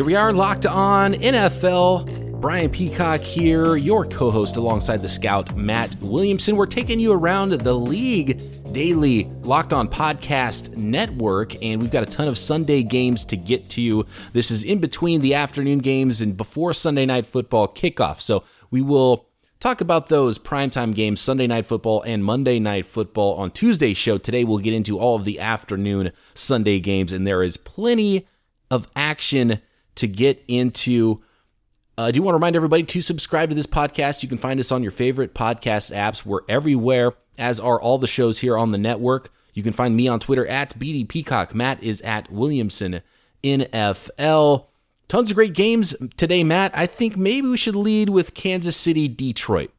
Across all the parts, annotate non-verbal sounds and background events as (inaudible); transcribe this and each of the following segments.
Here we are, locked on NFL. Brian Peacock here, your co host alongside the scout Matt Williamson. We're taking you around the league daily Locked On Podcast Network, and we've got a ton of Sunday games to get to. This is in between the afternoon games and before Sunday night football kickoff. So we will talk about those primetime games, Sunday night football and Monday night football on Tuesday's show. Today we'll get into all of the afternoon Sunday games, and there is plenty of action to get into. Uh, I do want to remind everybody to subscribe to this podcast. You can find us on your favorite podcast apps. We're everywhere, as are all the shows here on the network. You can find me on Twitter at BD Peacock. Matt is at Williamson NFL. Tons of great games today, Matt. I think maybe we should lead with Kansas City, Detroit.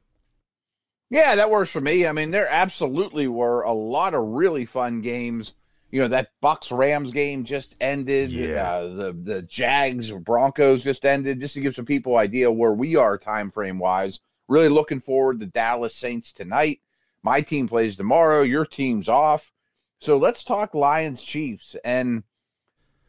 Yeah, that works for me. I mean, there absolutely were a lot of really fun games you know that Bucks Rams game just ended. Yeah. Uh, the the Jags Broncos just ended. Just to give some people idea where we are time frame wise. Really looking forward to Dallas Saints tonight. My team plays tomorrow. Your team's off. So let's talk Lions Chiefs. And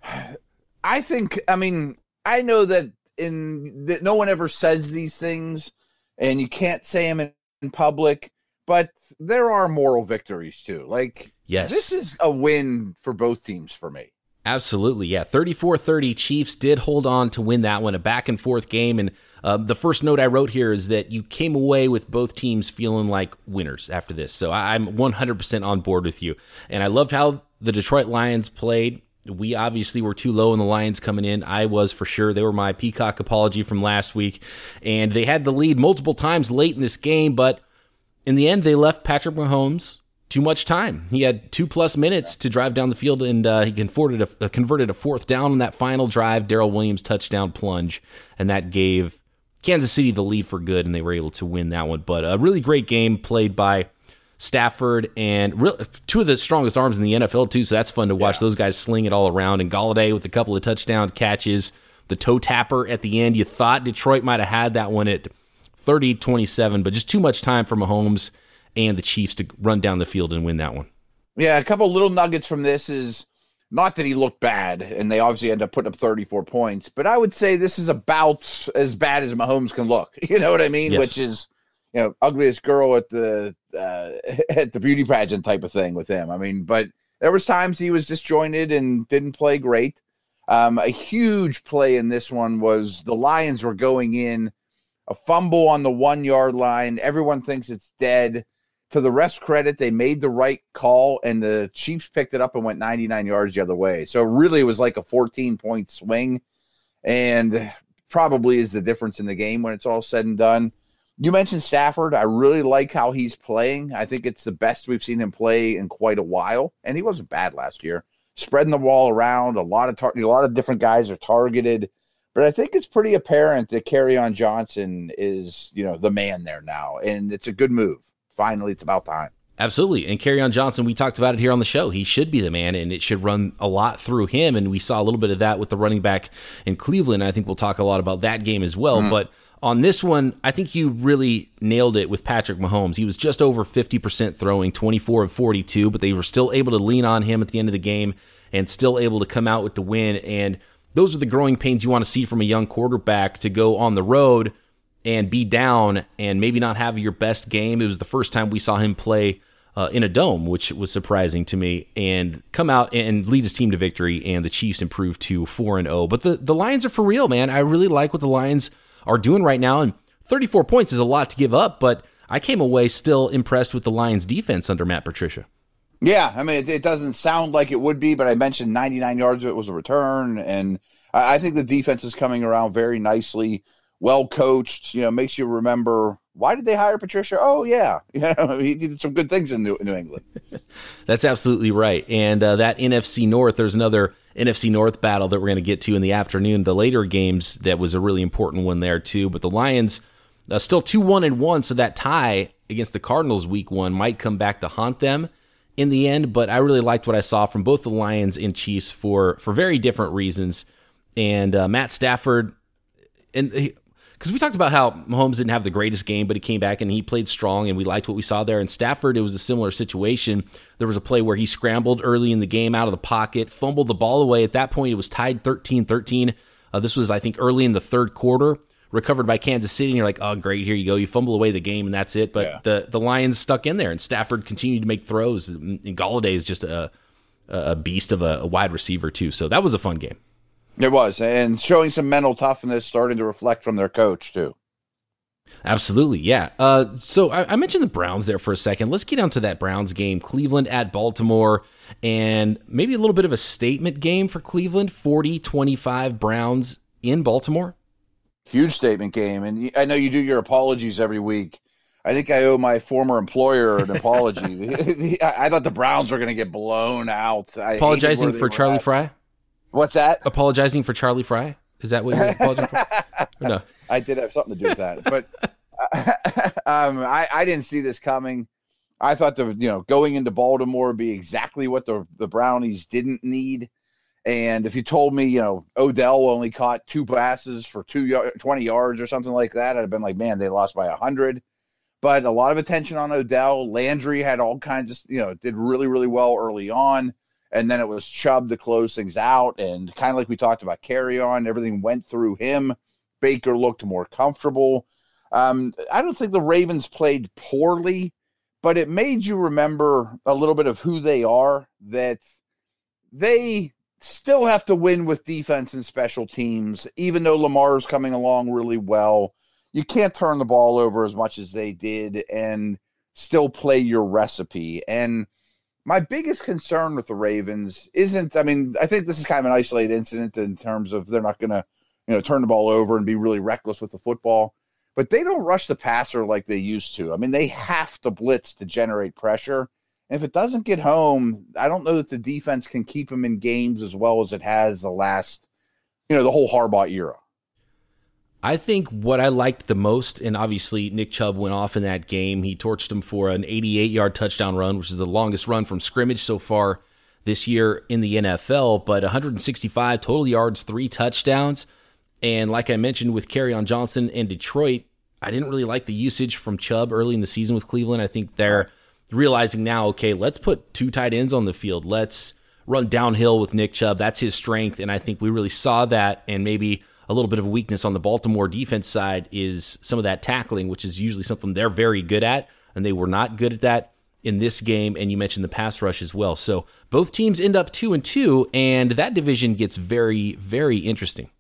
(sighs) I think I mean I know that in that no one ever says these things, and you can't say them in, in public. But there are moral victories too. Like Yes. This is a win for both teams for me. Absolutely. Yeah. 34 30 Chiefs did hold on to win that one, a back and forth game. And uh, the first note I wrote here is that you came away with both teams feeling like winners after this. So I'm 100% on board with you. And I loved how the Detroit Lions played. We obviously were too low in the Lions coming in. I was for sure. They were my peacock apology from last week. And they had the lead multiple times late in this game, but in the end, they left Patrick Mahomes too much time. He had two plus minutes to drive down the field, and uh, he converted a, uh, converted a fourth down on that final drive. Darrel Williams touchdown plunge, and that gave Kansas City the lead for good, and they were able to win that one. But a really great game played by Stafford and real, two of the strongest arms in the NFL too. So that's fun to watch. Yeah. Those guys sling it all around, and Golladay with a couple of touchdown catches. The toe tapper at the end. You thought Detroit might have had that one at 30-27, but just too much time for Mahomes and the Chiefs to run down the field and win that one. Yeah, a couple little nuggets from this is not that he looked bad, and they obviously end up putting up 34 points, but I would say this is about as bad as Mahomes can look. (laughs) You know what I mean? Yes. Which is, you know, ugliest girl at the uh, (laughs) at the beauty pageant type of thing with him. I mean, but there was times he was disjointed and didn't play great. Um, a huge play in this one was the Lions were going in, a fumble on the one yard line. Everyone thinks it's dead to the refs' credit, they made the right call, and the Chiefs picked it up and went 99 yards the other way. So really, it was like a 14 point swing, and probably is the difference in the game when it's all said and done. You mentioned Stafford. I really like how he's playing. I think it's the best we've seen him play in quite a while, and he wasn't bad last year. Spreading the ball around, a lot of tar- a lot of different guys are targeted, but I think it's pretty apparent that Kerryon Johnson is, you know, the man there now, and it's a good move finally it's about time. Absolutely. And Kerryon Johnson, we talked about it here on the show. He should be the man, and it should run a lot through him. And we saw a little bit of that with the running back in Cleveland. I think we'll talk a lot about that game as well. Mm. But on this one, I think you really nailed it with Patrick Mahomes. He was just over 50% throwing, 24 of 42, but they were still able to lean on him at the end of the game and still able to come out with the win. And those are the growing pains you want to see from a young quarterback to go on the road and be down and maybe not have your best game. It was the first time we saw him play uh, in a dome, which was surprising to me, and come out and lead his team to victory. And the Chiefs improved to four and zero. Oh. But the the Lions are for real, man. I really like what the Lions are doing right now, and 34 points is a lot to give up, but I came away still impressed with the Lions' defense under Matt Patricia. Yeah, I mean, it, it doesn't sound like it would be, but I mentioned 99 yards of it was a return, and I, I think the defense is coming around very nicely well coached, you know, makes you remember why did they hire Patricia? Oh yeah, (laughs) you know, he did some good things in New, New England. (laughs) That's absolutely right. And uh, that NFC North, there's another NFC North battle that we're going to get to in the afternoon. The later games that was a really important one there too. But the Lions uh, still two one and one, so that tie against the Cardinals week one might come back to haunt them in the end. But I really liked what I saw from both the Lions and Chiefs for for very different reasons. And uh, Matt Stafford and he, because we talked about how Mahomes didn't have the greatest game, but he came back and he played strong, and we liked what we saw there. In Stafford, it was a similar situation. There was a play where he scrambled early in the game out of the pocket, fumbled the ball away. At that point, it was tied 13 13. Uh, this was, I think, early in the third quarter, recovered by Kansas City, and you're like, oh, great, here you go. You fumble away the game, and that's it. But yeah. the, the Lions stuck in there, and Stafford continued to make throws. And Golladay is just a, a beast of a, a wide receiver, too. So that was a fun game. It was, and showing some mental toughness, starting to reflect from their coach, too. Absolutely, yeah. Uh, so I, I, mentioned the Browns there for a second. Let's get on to that Browns game. Cleveland at Baltimore, and maybe a little bit of a statement game for Cleveland 40 25 Browns in Baltimore. Huge statement game. And I know you do your apologies every week. I think I owe my former employer an (laughs) apology. (laughs) I thought the Browns were going to get blown out. I Apologizing for Charlie at. Frye? What's that? Apologizing for Charlie Frye? Is that what you're apologizing for? no. (laughs) I did have something to do with that. But (laughs) um, I, I didn't see this coming. I thought the you know going into Baltimore would be exactly what the the Brownies didn't need. And if you told me, you know, Odell only caught two passes for two 20 yards or something like that, I'd have been like, man, they lost by 100. But a lot of attention on Odell. Landry had all kinds of, you know, did really, really well early on. And then it was Chubb to close things out. And kind of like we talked about Kerryon, everything went through him. Baker looked more comfortable. Um, I don't think the Ravens played poorly, but it made you remember a little bit of who they are, that they still have to win with defense and special teams, even though Lamar's coming along really well. You can't turn the ball over as much as they did and still play your recipe. And my biggest concern with the Ravens isn't, I mean, I think this is kind of an isolated incident in terms of they're not going to, you know, turn the ball over and be really reckless with the football, but they don't rush the passer like they used to. I mean, they have to blitz to generate pressure. And if it doesn't get home, I don't know that the defense can keep them in games as well as it has the last, you know, the whole Harbaugh era. I think what I liked the most, and obviously Nick Chubb went off in that game. He torched him for an 88 yard touchdown run, which is the longest run from scrimmage so far this year in the NFL, but 165 total yards, three touchdowns. And like I mentioned with Kerryon Johnson and Detroit, I didn't really like the usage from Chubb early in the season with Cleveland. I think they're realizing now, okay, let's put two tight ends on the field. Let's run downhill with Nick Chubb. That's his strength. And I think we really saw that. And maybe a little bit of a weakness on the Baltimore defense side is some of that tackling, which is usually something they're very good at. And they were not good at that in this game. And you mentioned the pass rush as well. So both teams end up two and two, and that division gets very, very interesting.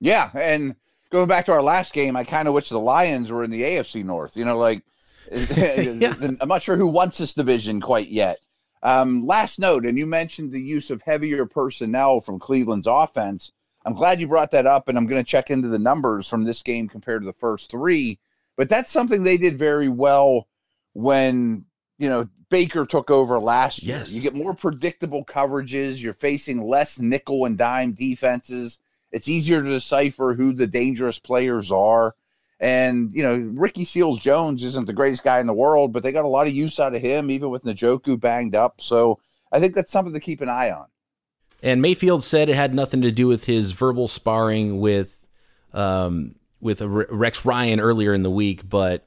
Yeah. And going back to our last game, I kind of wish the Lions were in the AFC North. You know, like (laughs) (laughs) yeah. I'm not sure who wants this division quite yet. Um, last note, and you mentioned the use of heavier personnel from Cleveland's offense. I'm glad you brought that up, and I'm going to check into the numbers from this game compared to the first three. But that's something they did very well when you know Baker took over last year. Yes. You get more predictable coverages. You're facing less nickel and dime defenses. It's easier to decipher who the dangerous players are. And, you know, Ricky Seals Jones isn't the greatest guy in the world, but they got a lot of use out of him, even with Njoku banged up. So I think that's something to keep an eye on. And Mayfield said it had nothing to do with his verbal sparring with um, with Rex Ryan earlier in the week, but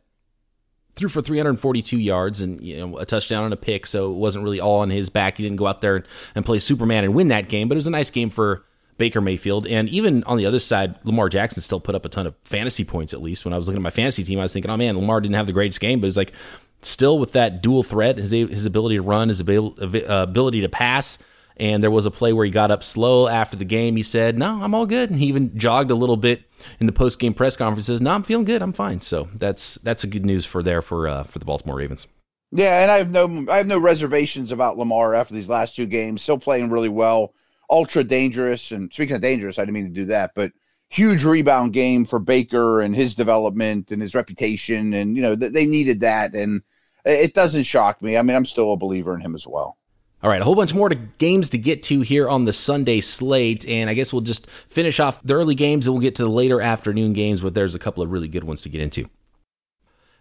threw for 342 yards and you know a touchdown and a pick, so it wasn't really all on his back. He didn't go out there and play Superman and win that game, but it was a nice game for Baker Mayfield. And even on the other side, Lamar Jackson still put up a ton of fantasy points, at least. When I was looking at my fantasy team, I was thinking, oh man, Lamar didn't have the greatest game, but it's like still with that dual threat, his, his ability to run, his ability to pass. And there was a play where he got up slow after the game. He said, No, I'm all good. And he even jogged a little bit in the post game press conferences. No, I'm feeling good. I'm fine. So that's that's a good news for there for uh, for the Baltimore Ravens. Yeah, and I have no I have no reservations about Lamar after these last two games. Still playing really well ultra dangerous. And speaking of dangerous, I didn't mean to do that, but huge rebound game for Baker and his development and his reputation. And, you know, th- they needed that. And it doesn't shock me. I mean, I'm still a believer in him as well. All right, a whole bunch more to games to get to here on the Sunday slate, and I guess we'll just finish off the early games and we'll get to the later afternoon games, but there's a couple of really good ones to get into.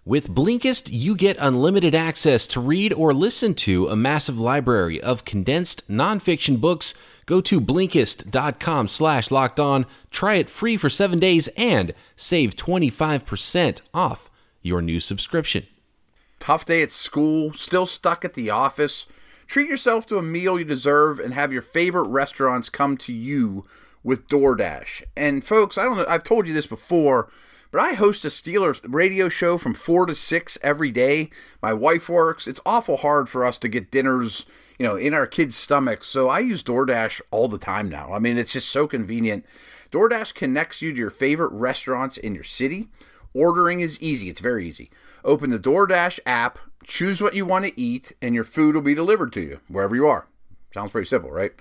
With Blinkist, you get unlimited access to read or listen to a massive library of condensed nonfiction books Go to Blinkist.com slash locked on, try it free for seven days, and save 25% off your new subscription. Tough day at school, still stuck at the office. Treat yourself to a meal you deserve and have your favorite restaurants come to you with DoorDash. And folks, I don't know, I've told you this before, but I host a Steelers radio show from 4 to 6 every day. My wife works. It's awful hard for us to get dinners, you know, in our kids' stomachs. So I use DoorDash all the time now. I mean, it's just so convenient. DoorDash connects you to your favorite restaurants in your city. Ordering is easy. It's very easy. Open the DoorDash app, choose what you want to eat, and your food will be delivered to you wherever you are. Sounds pretty simple, right?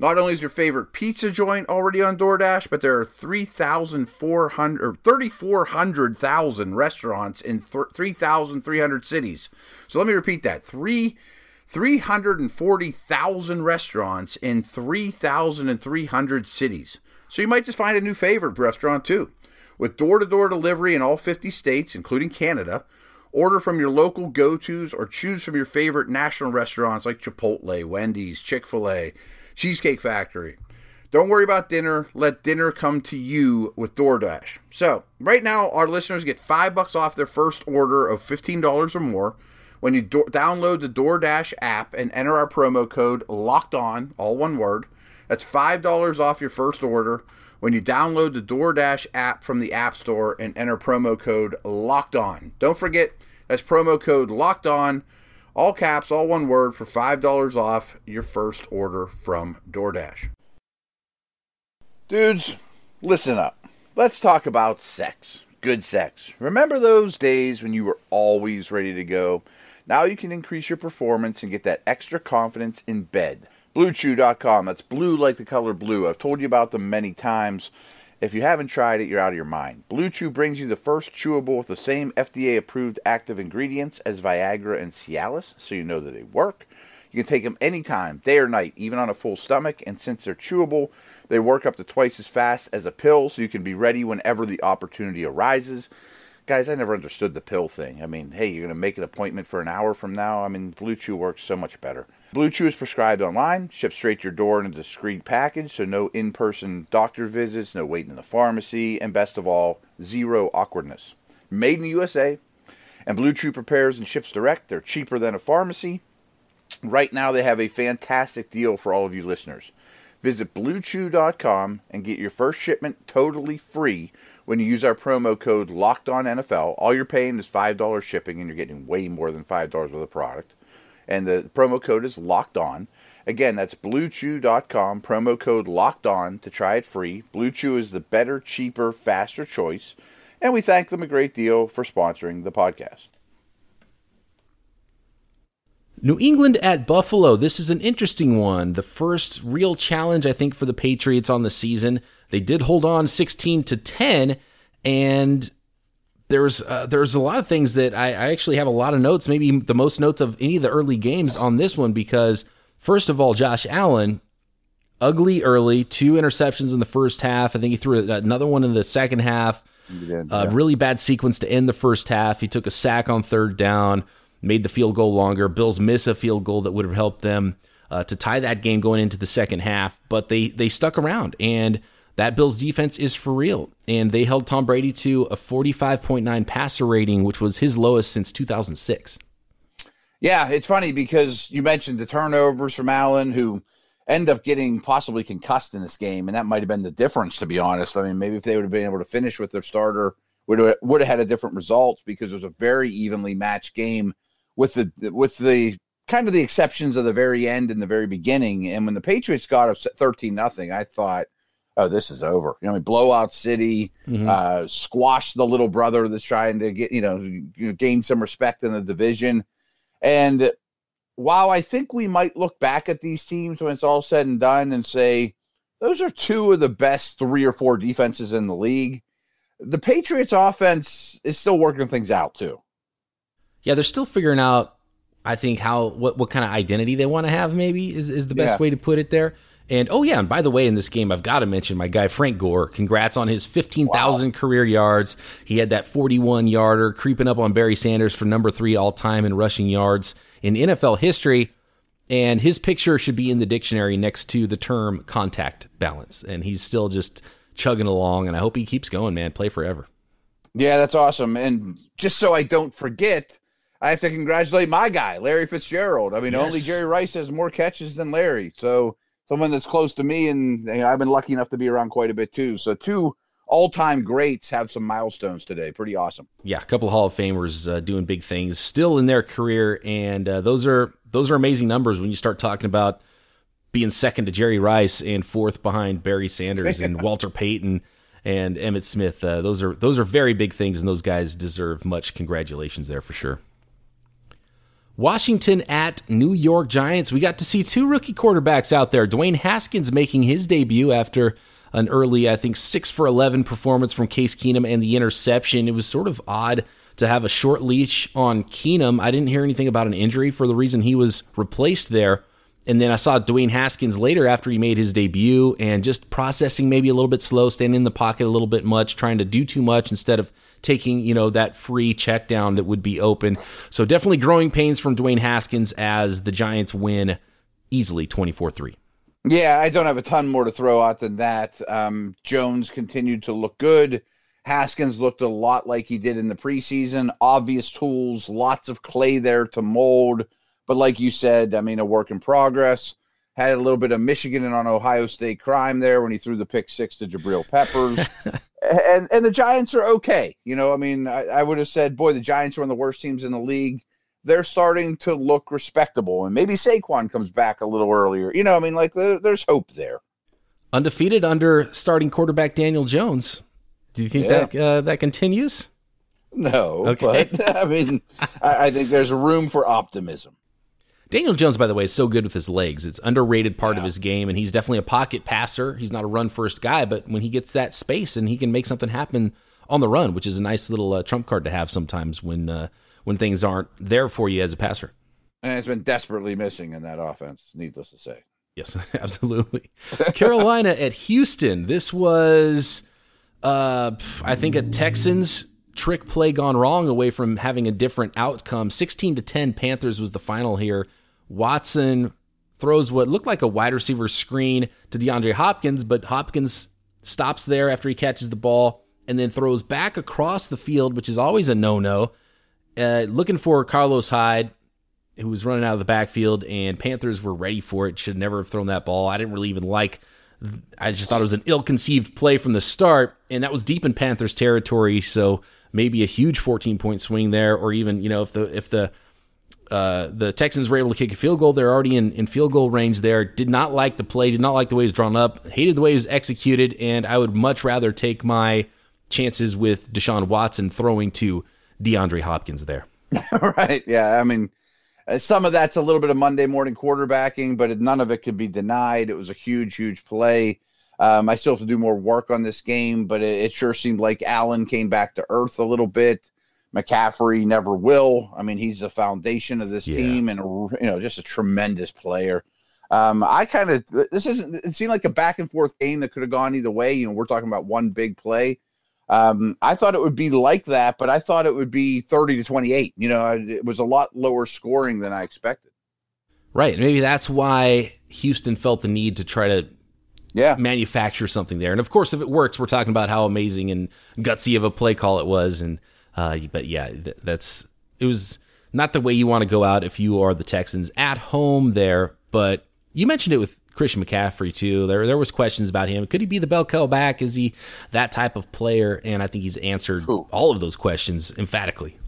Not only is your favorite pizza joint already on DoorDash, but there are 3,400 or 3,400,000 restaurants in 3,300 cities. So let me repeat that. 3 340,000 restaurants in 3,300 cities. So you might just find a new favorite restaurant too. With door-to-door delivery in all 50 states, including Canada, Order from your local go tos or choose from your favorite national restaurants like Chipotle, Wendy's, Chick fil A, Cheesecake Factory. Don't worry about dinner. Let dinner come to you with DoorDash. So, right now, our listeners get five bucks off their first order of $15 or more when you do- download the DoorDash app and enter our promo code LOCKED ON, all one word. That's $5 off your first order when you download the DoorDash app from the App Store and enter promo code LOCKED ON. Don't forget, that's promo code LOCKED ON, all caps, all one word, for $5 off your first order from DoorDash. Dudes, listen up. Let's talk about sex. Good sex. Remember those days when you were always ready to go? Now you can increase your performance and get that extra confidence in bed. BlueChew.com. That's blue like the color blue. I've told you about them many times. If you haven't tried it, you're out of your mind. Blue Chew brings you the first chewable with the same FDA approved active ingredients as Viagra and Cialis, so you know that they work. You can take them anytime, day or night, even on a full stomach, and since they're chewable, they work up to twice as fast as a pill, so you can be ready whenever the opportunity arises guys, I never understood the pill thing. I mean, hey, you're going to make an appointment for an hour from now. I mean, Blue Chew works so much better. Blue Chew is prescribed online, shipped straight to your door in a discreet package, so no in person doctor visits, no waiting in the pharmacy, and best of all, zero awkwardness. Made in the USA, and Blue Chew prepares and ships direct. They're cheaper than a pharmacy. Right now, they have a fantastic deal for all of you listeners. Visit bluechew.com and get your first shipment totally free when you use our promo code Locked On NFL. All you're paying is five dollars shipping, and you're getting way more than five dollars worth of product. And the promo code is Locked On. Again, that's BlueChew.com. Promo code Locked On to try it free. Blue Chew is the better, cheaper, faster choice, and we thank them a great deal for sponsoring the podcast. New England at Buffalo. This is an interesting one. The first real challenge, I think, for the Patriots on the season. They did hold on 16 to 10, and there's uh, there's a lot of things that I, I, actually have a lot of notes, maybe the most notes of any of the early games on this one because first of all, Josh Allen, ugly early, two interceptions in the first half. I think he threw another one in the second half. Yeah. uh, really bad sequence to end the first half. He took a sack on third down, made the field goal longer. Bills miss a field goal that would have helped them uh, to tie that game going into the second half, but they they stuck around and that Bills defense is for real. And they held Tom Brady to a 45.9 passer rating, which was his lowest since 2006. Yeah, it's funny because you mentioned the turnovers from Allen, who end up getting possibly concussed in this game, and that might have been the difference, to be honest. I mean, maybe if they would have been able to finish with their starter, would have, would have had a different result because it was a very evenly matched game with the with the kind of the exceptions of the very end and the very beginning. And when the Patriots got up thirteen nothing, I thought – oh, this is over. You know, I mean, blowout city, mm-hmm. uh, squash the little brother that's trying to get, you know, gain some respect in the division. And while I think we might look back at these teams when it's all said and done and say, those are two of the best three or four defenses in the league, the Patriots offense is still working things out too. Yeah, they're still figuring out, I think, how what, what kind of identity they want to have, maybe is, is the best yeah. way to put it there. And oh yeah, and by the way, in this game, I've got to mention my guy Frank Gore. Congrats on his fifteen thousand wow. career yards. He had that forty-one yarder, creeping up on Barry Sanders for number three all time in rushing yards in NFL history. And his picture should be in the dictionary next to the term contact balance. And he's still just chugging along. And I hope he keeps going, man. Play forever. Yeah, that's awesome. And just so I don't forget, I have to congratulate my guy, Larry Fitzgerald. I mean, yes. only Jerry Rice has more catches than Larry. So someone that's close to me, and you know, I've been lucky enough to be around quite a bit too. So two all-time greats have some milestones today. Pretty awesome. Yeah, a couple of Hall of Famers uh, doing big things still in their career, and uh, those are those are amazing numbers when you start talking about being second to Jerry Rice and fourth behind Barry Sanders and (laughs) Walter Payton and Emmitt Smith. Uh, those are those are very big things, and those guys deserve much congratulations there for sure. Washington at New York Giants. We got to see two rookie quarterbacks out there. Dwayne Haskins making his debut after an early, I think, six for 11 performance from Case Keenum and the interception. It was sort of odd to have a short leash on Keenum. I didn't hear anything about an injury for the reason he was replaced there. And then I saw Dwayne Haskins later after he made his debut and just processing maybe a little bit slow, standing in the pocket a little bit much, trying to do too much instead of taking, you know, that free check down that would be open. So definitely growing pains from Dwayne Haskins as the Giants win easily 24 3. Yeah, I don't have a ton more to throw out than that. Um, Jones continued to look good. Haskins looked a lot like he did in the preseason. Obvious tools, lots of clay there to mold. But like you said, I mean, a work in progress. Had a little bit of Michigan and on Ohio State crime there when he threw the pick six to Jabril Peppers. (laughs) and and the Giants are okay. You know, I mean, I, I would have said, boy, the Giants are one of the worst teams in the league. They're starting to look respectable, and maybe Saquon comes back a little earlier. You know, I mean, like there, there's hope there. Undefeated under starting quarterback Daniel Jones. Do you think yeah. that uh, that continues? No, okay. but (laughs) I mean, I, I, think there's room for optimism. Daniel Jones, by the way, is so good with his legs. It's underrated part yeah. of his game, and he's definitely a pocket passer. He's not a run first guy, but when he gets that space and he can make something happen on the run, which is a nice little uh, trump card to have sometimes when uh, when things aren't there for you as a passer. And it's been desperately missing in that offense, needless to say. Yes, (laughs) absolutely. Carolina at Houston. This was uh, I think a Texans trick play gone wrong away from having a different outcome. 16 to 10 Panthers was the final here. Watson throws what looked like a wide receiver screen to DeAndre Hopkins, but Hopkins stops there after he catches the ball and then throws back across the field, which is always a no-no. Uh, looking for Carlos Hyde, who was running out of the backfield, and Panthers were ready for it. Should never have thrown that ball. I didn't really even like I just thought it was an ill-conceived play from the start, and that was deep in Panthers territory. So maybe a huge 14-point swing there, or even you know if the if the uh, the Texans were able to kick a field goal, they're already in, in field goal range there. Did not like the play, did not like the way it was drawn up, hated the way it was executed, and I would much rather take my chances with Deshaun Watson throwing to DeAndre Hopkins there. (laughs) right. Yeah. I mean, uh, some of that's a little bit of Monday morning quarterbacking, but none of it could be denied. It was a huge, huge play. Um, I still have to do more work on this game, but it, it, sure seemed like Allen came back to earth a little bit. McCaffrey never will. I mean, he's the foundation of this yeah. team, and you know, just a tremendous player. Um, I kind of this isn't. It seemed like a back and forth game that could have gone either way. You know, we're talking about one big play. Um, I thought it would be like that, but I thought it would be 30 to 28. You know, it was a lot lower scoring than I expected. Right. Maybe that's why Houston felt the need to try to yeah. manufacture something there. And of course, if it works, we're talking about how amazing and gutsy of a play call it was. And, uh, but yeah, that's, it was not the way you want to go out if you are the Texans at home there. But you mentioned it with Christian McCaffrey too. There there was questions about him. Could he be the bell cow back? Is he that type of player? And I think he's answered Ooh. all of those questions emphatically.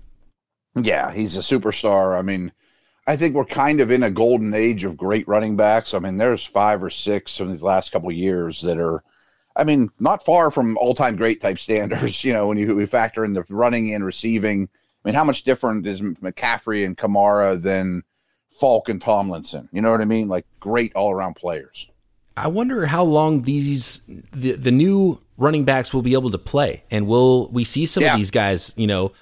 Yeah, he's a superstar. I mean, I think we're kind of in a golden age of great running backs. I mean, there's five or six in these last couple years that are, I mean, not far from all time great type standards. (laughs) You know, when you we factor in the running and receiving. I mean, how much different is McCaffrey and Kamara than Faulk and Tomlinson. You know what I mean? Like great all around players. I wonder how long these the the new running backs will be able to play, and will we see some yeah. of these guys? You know,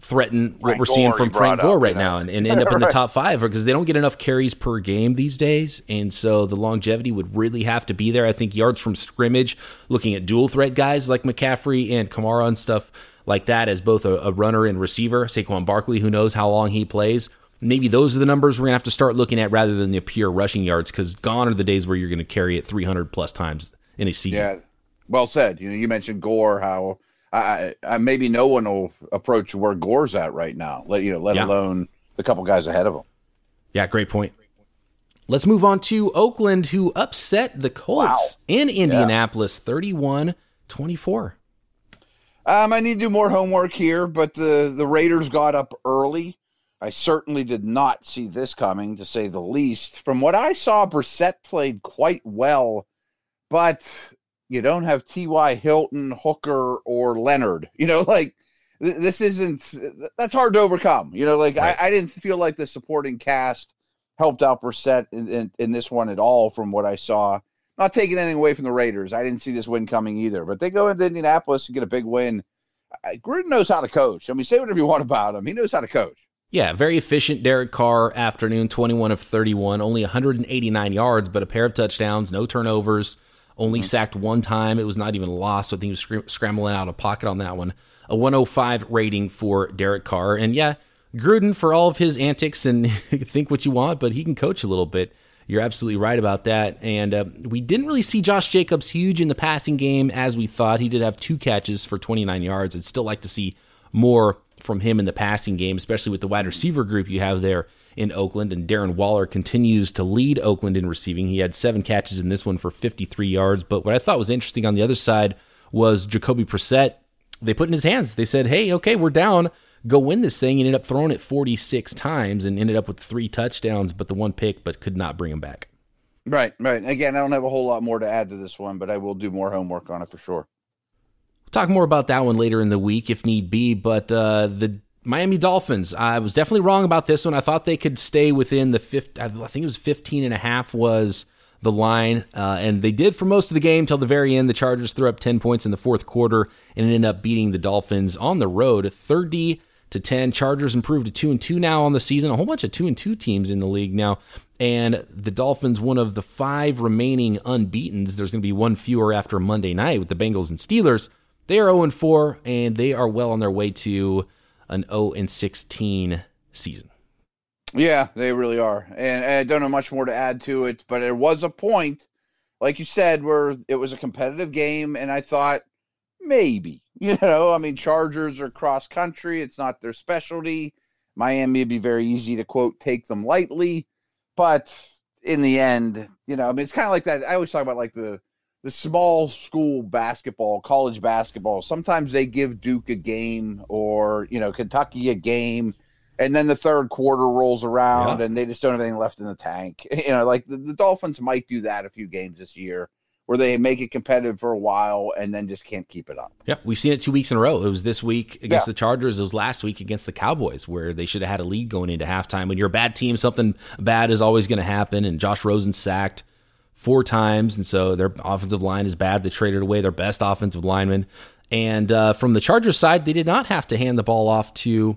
threaten what we're Gore, seeing from Frank Gore up, right you know? now, and, and end up in the (laughs) top five because they don't get enough carries per game these days, and so the longevity would really have to be there. I think yards from scrimmage, looking at dual threat guys like McCaffrey and Kamara and stuff like that as both a, a runner and receiver. Saquon Barkley, who knows how long he plays maybe those are the numbers we're going to have to start looking at rather than the pure rushing yards because gone are the days where you're going to carry it 300 plus times in a season. Yeah, well said. You know, you mentioned Gore, how I, I maybe no one will approach where Gore's at right now. Let you know, let yeah. alone the couple guys ahead of him. Yeah, great point. Let's move on to Oakland, who upset the Colts wow. in Indianapolis 31 24. Um, I need to do more homework here, but the, the Raiders got up early. I certainly did not see this coming, to say the least. From what I saw, Brissett played quite well, but you don't have T.Y. Hilton, Hooker, or Leonard. You know, (laughs) like th- this isn't, that's hard to overcome. You know, like right. I, I didn't feel like the supporting cast helped out Brissett in, in, in, this one at all from what I saw. Not taking anything away from the Raiders. I didn't see this win coming either, but they go into Indianapolis and get a big win. Gruden knows how to coach. I mean, say whatever you want about him. He knows how to coach. Yeah, very efficient Derek Carr afternoon, 21 of 31, only 189 yards, but a pair of touchdowns, no turnovers, only mm-hmm. sacked one time. It was not even a loss, so I think he was scr- scrambling out of pocket on that one. A 105 rating for Derek Carr. And yeah, Gruden, for all of his antics and (laughs) think what you want, but he can coach a little bit. You're absolutely right about that. And uh, we didn't really see Josh Jacobs huge in the passing game as we thought. He did have two catches for 29 yards. I'd still like to see more from him in the passing game, especially with the wide receiver group you have there in Oakland. And Darren Waller continues to lead Oakland in receiving. He had seven catches in this one for 53 yards. But what I thought was interesting on the other side was Jacoby Brissett. They put in his hands. They said, hey, okay, we're down go win this thing. He ended up throwing it 46 times and ended up with three touchdowns, but the one pick, but could not bring him back. Right, right. Again, I don't have a whole lot more to add to this one, but I will do more homework on it for sure. We'll talk more about that one later in the week if need be, but uh, the Miami Dolphins, I was definitely wrong about this one. I thought they could stay within the fifth, I think it was 15 and a half was the line, uh, and they did for most of the game till the very end. The Chargers threw up 10 points in the fourth quarter and ended up beating the Dolphins on the road 30 to 10. Chargers improved to 2 and 2 now on the season. A whole bunch of 2 and 2 teams in the league now. And the Dolphins, one of the five remaining unbeatens. There's going to be one fewer after Monday night with the Bengals and Steelers. They are 0 and 4, and they are well on their way to an 0 and 16 season. Yeah, they really are. And, and I don't know much more to add to it, but there was a point, like you said, where it was a competitive game, and I thought maybe (laughs) You know, I mean, Chargers are cross country. It's not their specialty. Miami would be very easy to quote, take them lightly. But in the end, you know, I mean, it's kind of like that. I always talk about like the, the small school basketball, college basketball. Sometimes they give Duke a game or, you know, Kentucky a game. And then the third quarter rolls around yeah. and they just don't have anything left in the tank. (laughs) You know, like the, the Dolphins might do that a few games this year where they make it competitive for a while and then just can't keep it up. Yeah, we've seen it two weeks in a row. It was this week against yeah. the Chargers. It was last week against the Cowboys, where they should have had a lead going into halftime. When you're a bad team, something bad is always going to happen. And Josh Rosen sacked four times, and so their offensive line is bad. They traded away their best offensive lineman. And uh, from the Chargers side, they did not have to hand the ball off to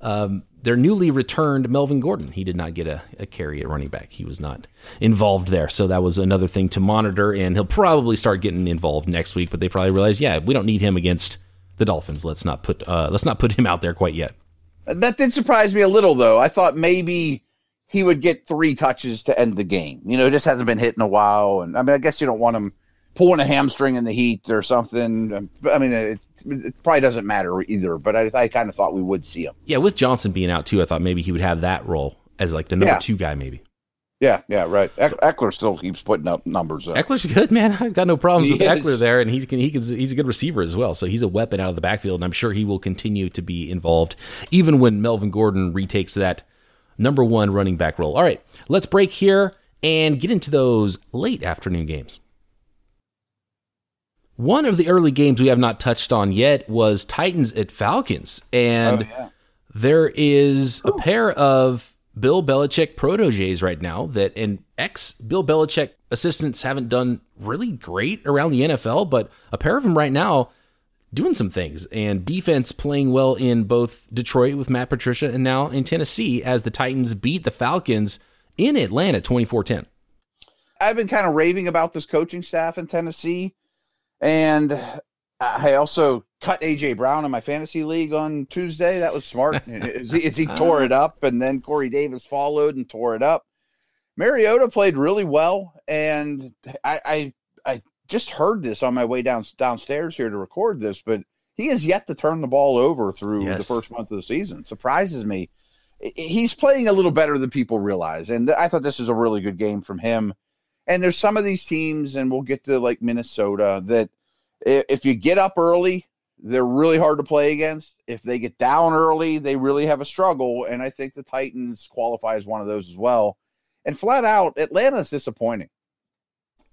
um, their newly returned Melvin Gordon. He did not get a, a, carry at running back. He was not involved there. So that was another thing to monitor. And he'll probably start getting involved next week. But they probably realize, yeah, we don't need him against the Dolphins. Let's not put uh, let's not put him out there quite yet. That did surprise me a little, though. I thought maybe he would get three touches to end the game. You know, it just hasn't been hit in a while. And I mean, I guess you don't want him pulling a hamstring in the heat or something. Um, I mean, it, it probably doesn't matter either, but I, I kind of thought we would see him. Yeah, with Johnson being out too, I thought maybe he would have that role as like the number yeah. two guy, maybe. Yeah, yeah, right. Ekeler still keeps putting up numbers. Though. Ekeler's good, man. I've got no problems he with is. Ekeler there, and he's he can, he's a good receiver as well. So he's a weapon out of the backfield, and I'm sure he will continue to be involved, even when Melvin Gordon retakes that number one running back role. All right, let's break here and get into those late afternoon games. One of the early games we have not touched on yet was Titans at Falcons. And oh, yeah. there is Ooh. a pair of Bill Belichick proteges right now that and ex Bill Belichick assistants haven't done really great around the NFL, but a pair of them right now doing some things and defense playing well in both Detroit with Matt Patricia and now in Tennessee as the Titans beat the Falcons in Atlanta 24-10. I've been kind of raving about this coaching staff in Tennessee and I also cut AJ Brown in my fantasy league on Tuesday. That was smart. (laughs) As he tore it up, and then Corey Davis followed and tore it up. Mariota played really well, and I, I, I just heard this on my way down downstairs here to record this, but he has yet to turn the ball over through yes. the first month of the season. Surprises me. he's playing a little better than people realize. And I thought this was a really good game from him. And there's some of these teams, and we'll get to like Minnesota, that if you get up early, they're really hard to play against. If they get down early, they really have a struggle. And I think the Titans qualify as one of those as well. And flat out, Atlanta's disappointing.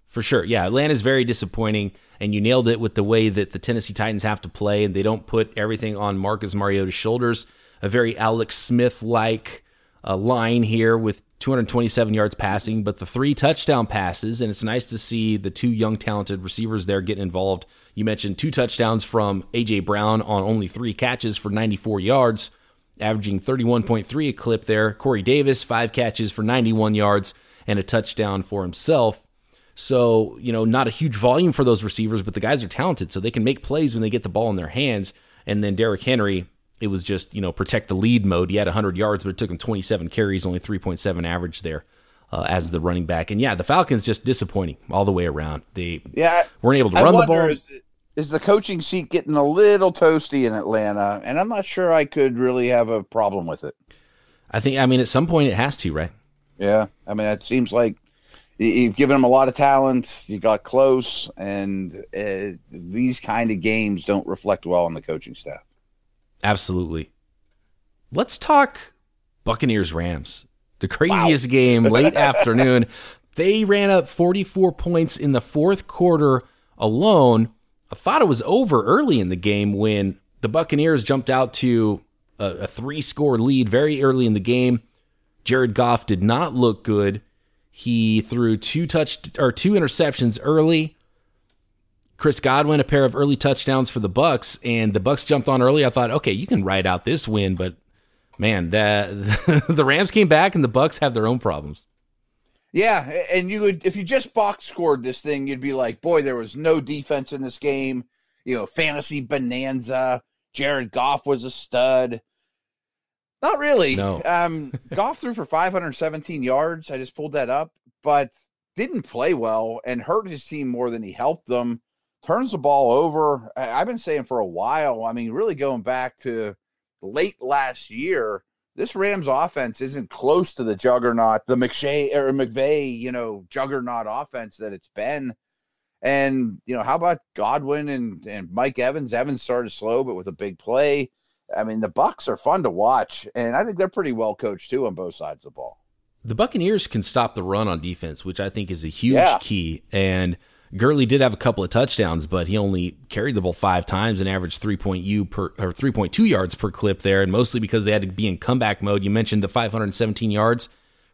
For sure. Yeah, Atlanta's very disappointing. And you nailed it with the way that the Tennessee Titans have to play, and they don't put everything on Marcus Mariota's shoulders. A very Alex Smith like uh, line here with 227 yards passing, but the three touchdown passes, and it's nice to see the two young talented receivers there getting involved. You mentioned two touchdowns from A.J. Brown on only three catches for 94 yards, averaging 31.3 a clip there. Corey Davis, five catches for 91 yards and a touchdown for himself. So, you know, not a huge volume for those receivers, but the guys are talented, so they can make plays when they get the ball in their hands. And then Derrick Henry, it was just, you know, protect the lead mode. He had 100 yards, but it took him 27 carries, only 3.7 average there uh, as the running back. And yeah, the Falcons just disappointing all the way around. They yeah, weren't able to run the ball. Is, is the coaching seat getting a little toasty in Atlanta? And I'm not sure I could really have a problem with it. I think, I mean, at some point it has to, right? Yeah. I mean, it seems like you've given them a lot of talent. You got close, and uh, these kind of games don't reflect well on the coaching staff. Absolutely. Let's talk Buccaneers Rams. The craziest wow. game (laughs) late afternoon. They ran up 44 points in the fourth quarter alone. I thought it was over early in the game when the Buccaneers jumped out to a, a three score lead very early in the game. Jared Goff did not look good. He threw two touch or two interceptions early. Chris Godwin a pair of early touchdowns for the Bucks, and the Bucks jumped on early. I thought, okay, you can ride out this win, but man, the (laughs) the Rams came back, and the Bucks have their own problems. Yeah, and you would if you just box scored this thing, you'd be like, boy, there was no defense in this game. You know, fantasy bonanza. Jared Goff was a stud. Not really. No. um, Goff threw for 517 yards. I just pulled that up, but didn't play well and hurt his team more than he helped them. Turns the ball over. I've been saying for a while. I mean, really going back to late last year, this Rams offense isn't close to the juggernaut, the McShay or McVay, you know, juggernaut offense that it's been. And you know, how about Godwin and and Mike Evans? Evans started slow, but with a big play. I mean, the Bucks are fun to watch, and I think they're pretty well coached too on both sides of the ball. The Buccaneers can stop the run on defense, which I think is a huge yeah. key. And Gurley did have a couple of touchdowns, but he only carried the ball five times and averaged three point u per or three point two yards per clip there, and mostly because they had to be in comeback mode. You mentioned the 517 yards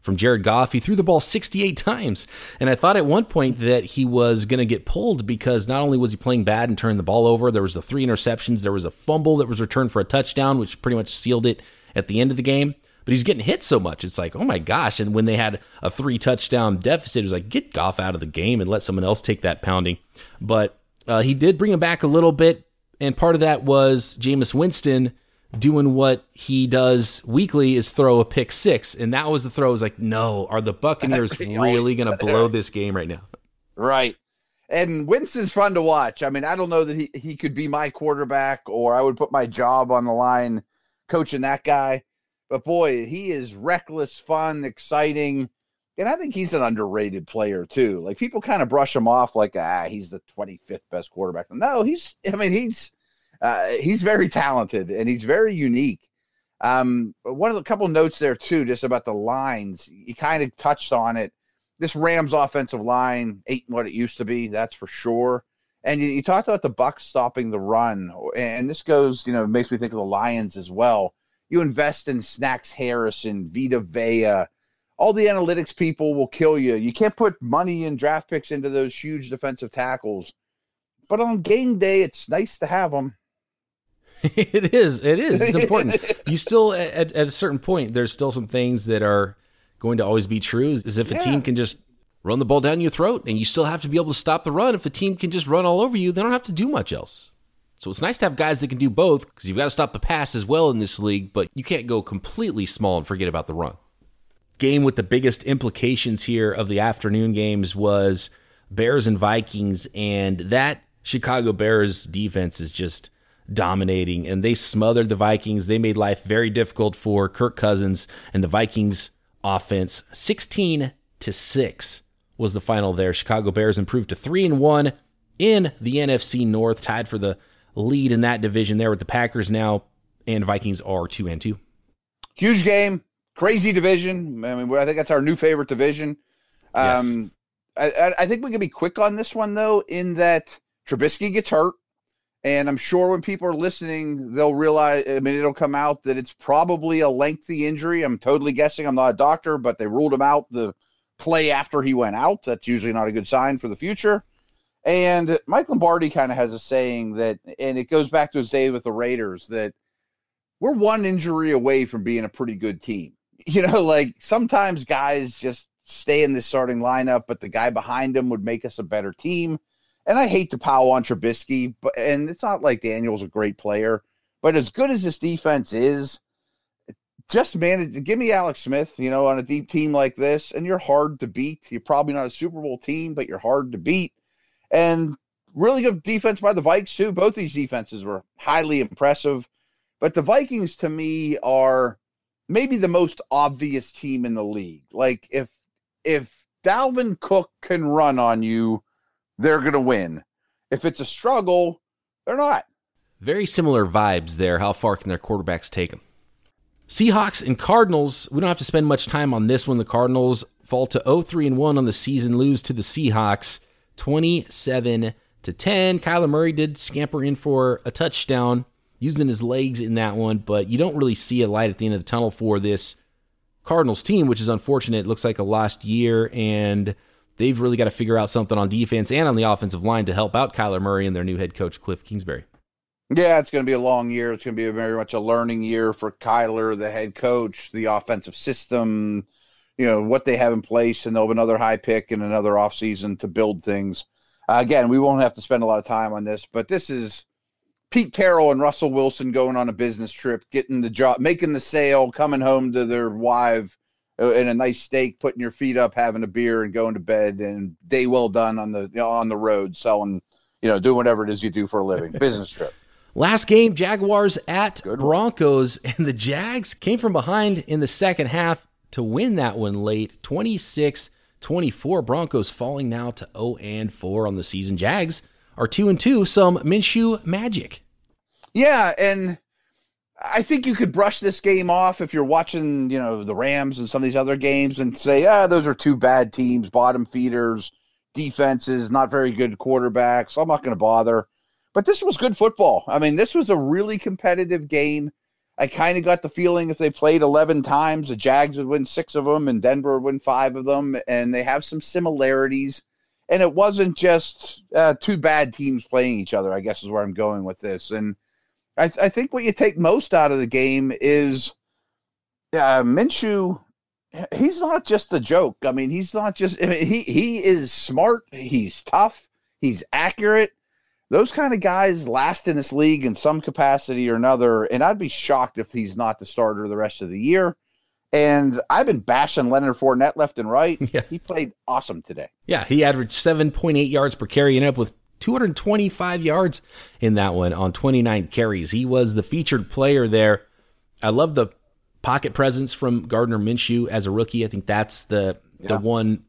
from Jared Goff. He threw the ball 68 times. And I thought at one point that he was going to get pulled because not only was he playing bad and turned the ball over, there was the three interceptions, there was a fumble that was returned for a touchdown, which pretty much sealed it at the end of the game. But he's getting hit so much. It's like, oh my gosh. And when they had a three touchdown deficit, it was like, get Goff out of the game and let someone else take that pounding. But uh, he did bring him back a little bit. And part of that was Jameis Winston doing what he does weekly is throw a pick six. And that was the throw. I was like, no, are the Buccaneers (laughs) really going to blow this game right now? Right. And Winston's fun to watch. I mean, I don't know that he, he could be my quarterback or I would put my job on the line coaching that guy. But boy, he is reckless, fun, exciting. And I think he's an underrated player too. Like people kind of brush him off like, ah, he's the 25th best quarterback. No, he's, I mean, he's, uh, he's very talented and he's very unique. Um, one of the couple notes there too, just about the lines. You kind of touched on it. This Rams offensive line ain't what it used to be. That's for sure. And you, you talked about the Bucks stopping the run, and this goes, you know, makes me think of the Lions as well. You invest in Snacks Harrison, Vita Vea, all the analytics people will kill you. You can't put money and draft picks into those huge defensive tackles. But on game day, it's nice to have them. (laughs) it is. It is. It's important. (laughs) you still, at, at a certain point, there's still some things that are going to always be true. Is if a yeah. team can just run the ball down your throat, and you still have to be able to stop the run. If the team can just run all over you, they don't have to do much else. So it's nice to have guys that can do both because you've got to stop the pass as well in this league, but you can't go completely small and forget about the run. Game with the biggest implications here of the afternoon games was Bears and Vikings, and that Chicago Bears defense is just dominating, and they smothered the Vikings. They made life very difficult for Kirk Cousins and the Vikings offense. 16 to 6 was the final there. Chicago Bears improved to 3 and 1 in the NFC North, tied for the lead in that division there with the Packers now and Vikings are 2 and 2. Huge game, crazy division. I mean, I think that's our new favorite division. Um, yes. I, I think we can be quick on this one though, in that Trubisky gets hurt. And I'm sure when people are listening, they'll realize, I mean, it'll come out that it's probably a lengthy injury. I'm totally guessing. I'm not a doctor, but they ruled him out the play after he went out. That's usually not a good sign for the future. And Mike Lombardi kind of has a saying that, and it goes back to his day with the Raiders, that we're one injury away from being a pretty good team. (laughs) You know, like sometimes guys just stay in the starting lineup, but the guy behind him would make us a better team. And I hate to pile on Trubisky, but and it's not like Daniel's a great player, but as good as this defense is, just manage give me Alex Smith, you know, on a deep team like this, and you're hard to beat. You're probably not a Super Bowl team, but you're hard to beat. And really good defense by the Vikes, too. Both these defenses were highly impressive. But the Vikings to me are maybe the most obvious team in the league. Like if if Dalvin Cook can run on you, they're going to win. If it's a struggle, they're not. Very similar vibes there. How far can their quarterbacks take them? Seahawks and Cardinals, we don't have to spend much time on this one. The Cardinals fall to 0-3 and 1 on the season, lose to the Seahawks 27 to 10. Kyler Murray did scamper in for a touchdown using his legs in that one, but you don't really see a light at the end of the tunnel for this Cardinals team, which is unfortunate. It looks like a lost year, and they've really got to figure out something on defense and on the offensive line to help out Kyler Murray and their new head coach, Cliff Kingsbury. Yeah, it's going to be a long year. It's going to be very much a learning year for Kyler, the head coach, the offensive system, you know, what they have in place, and they'll have another high pick and another offseason to build things. Uh, again, we won't have to spend a lot of time on this, but this is Pete Carroll and Russell Wilson going on a business trip, getting the job, making the sale, coming home to their wife uh, in a nice steak, putting your feet up, having a beer, and going to bed, and day well done on the you know, on the road, selling, you know, doing whatever it is you do for a living, (laughs) business trip. Last game, Jaguars at Broncos, (laughs) and the Jags came from behind in the second half to win that one late, 26 24. Broncos falling now to 0 and 4 on the season. Jags are 2 and 2, some Minshew magic. Yeah, and I think you could brush this game off if you're watching, you know, the Rams and some of these other games and say, ah, those are two bad teams, bottom feeders, defenses, not very good quarterbacks. I'm not going to bother. But this was good football. I mean, this was a really competitive game. I kind of got the feeling if they played 11 times, the Jags would win six of them and Denver would win five of them. And they have some similarities. And it wasn't just uh, two bad teams playing each other, I guess is where I'm going with this. And I, th- I think what you take most out of the game is uh, Minshew. He's not just a joke. I mean, he's not just. I mean, he he is smart. He's tough. He's accurate. Those kind of guys last in this league in some capacity or another. And I'd be shocked if he's not the starter the rest of the year. And I've been bashing Leonard Fournette left and right. (laughs) Yeah. He played awesome today. Yeah, he averaged 7.8 yards per carry and up with 225 yards in that one on 29 carries. He was the featured player there. I love the pocket presence from Gardner Minshew as a rookie. I think that's the yeah. the one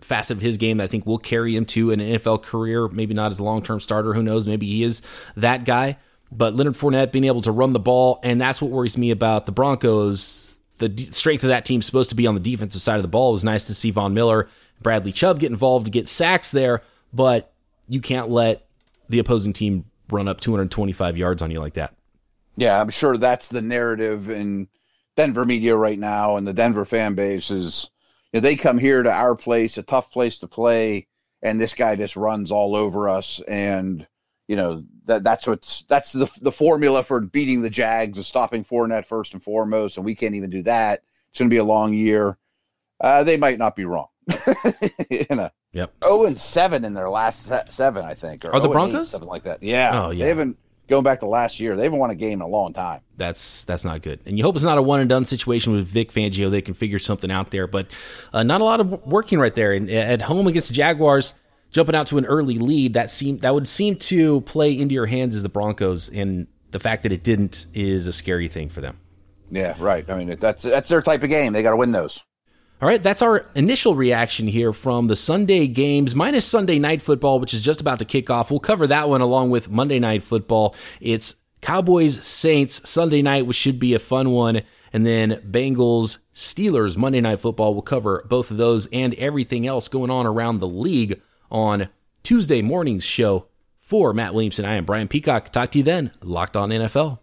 facet of his game that I think will carry him to an NFL career. Maybe not as a long term starter. Who knows? Maybe he is that guy. But Leonard Fournette being able to run the ball, and that's what worries me about the Broncos. The d- strength of that team supposed to be on the defensive side of the ball. It was nice to see Von Miller, Bradley Chubb get involved to get sacks there, but you can't let the opposing team run up 225 yards on you like that. Yeah, I'm sure that's the narrative in Denver media right now, and the Denver fan base is you know, they come here to our place, a tough place to play, and this guy just runs all over us, and you know that that's what's that's the the formula for beating the Jags is stopping Fournette first and foremost, and we can't even do that. It's going to be a long year. Uh, they might not be wrong. (laughs) you know, Yep. Oh and seven in their last seven, I think. Or Are the oh Broncos eight, something like that? Yeah. Oh yeah. They haven't going back to last year. They haven't won a game in a long time. That's that's not good. And you hope it's not a one and done situation with Vic Fangio. They can figure something out there, but uh, not a lot of working right there. And at home against the Jaguars, jumping out to an early lead that seem that would seem to play into your hands as the Broncos. And the fact that it didn't is a scary thing for them. Yeah, right. I mean, that's that's their type of game. They got to win those. All right, that's our initial reaction here from the Sunday games, minus Sunday night football, which is just about to kick off. We'll cover that one along with Monday night football. It's Cowboys Saints Sunday night, which should be a fun one. And then Bengals Steelers Monday night football. We'll cover both of those and everything else going on around the league on Tuesday morning's show. For Matt Williamson, I am Brian Peacock. Talk to you then. Locked on NFL.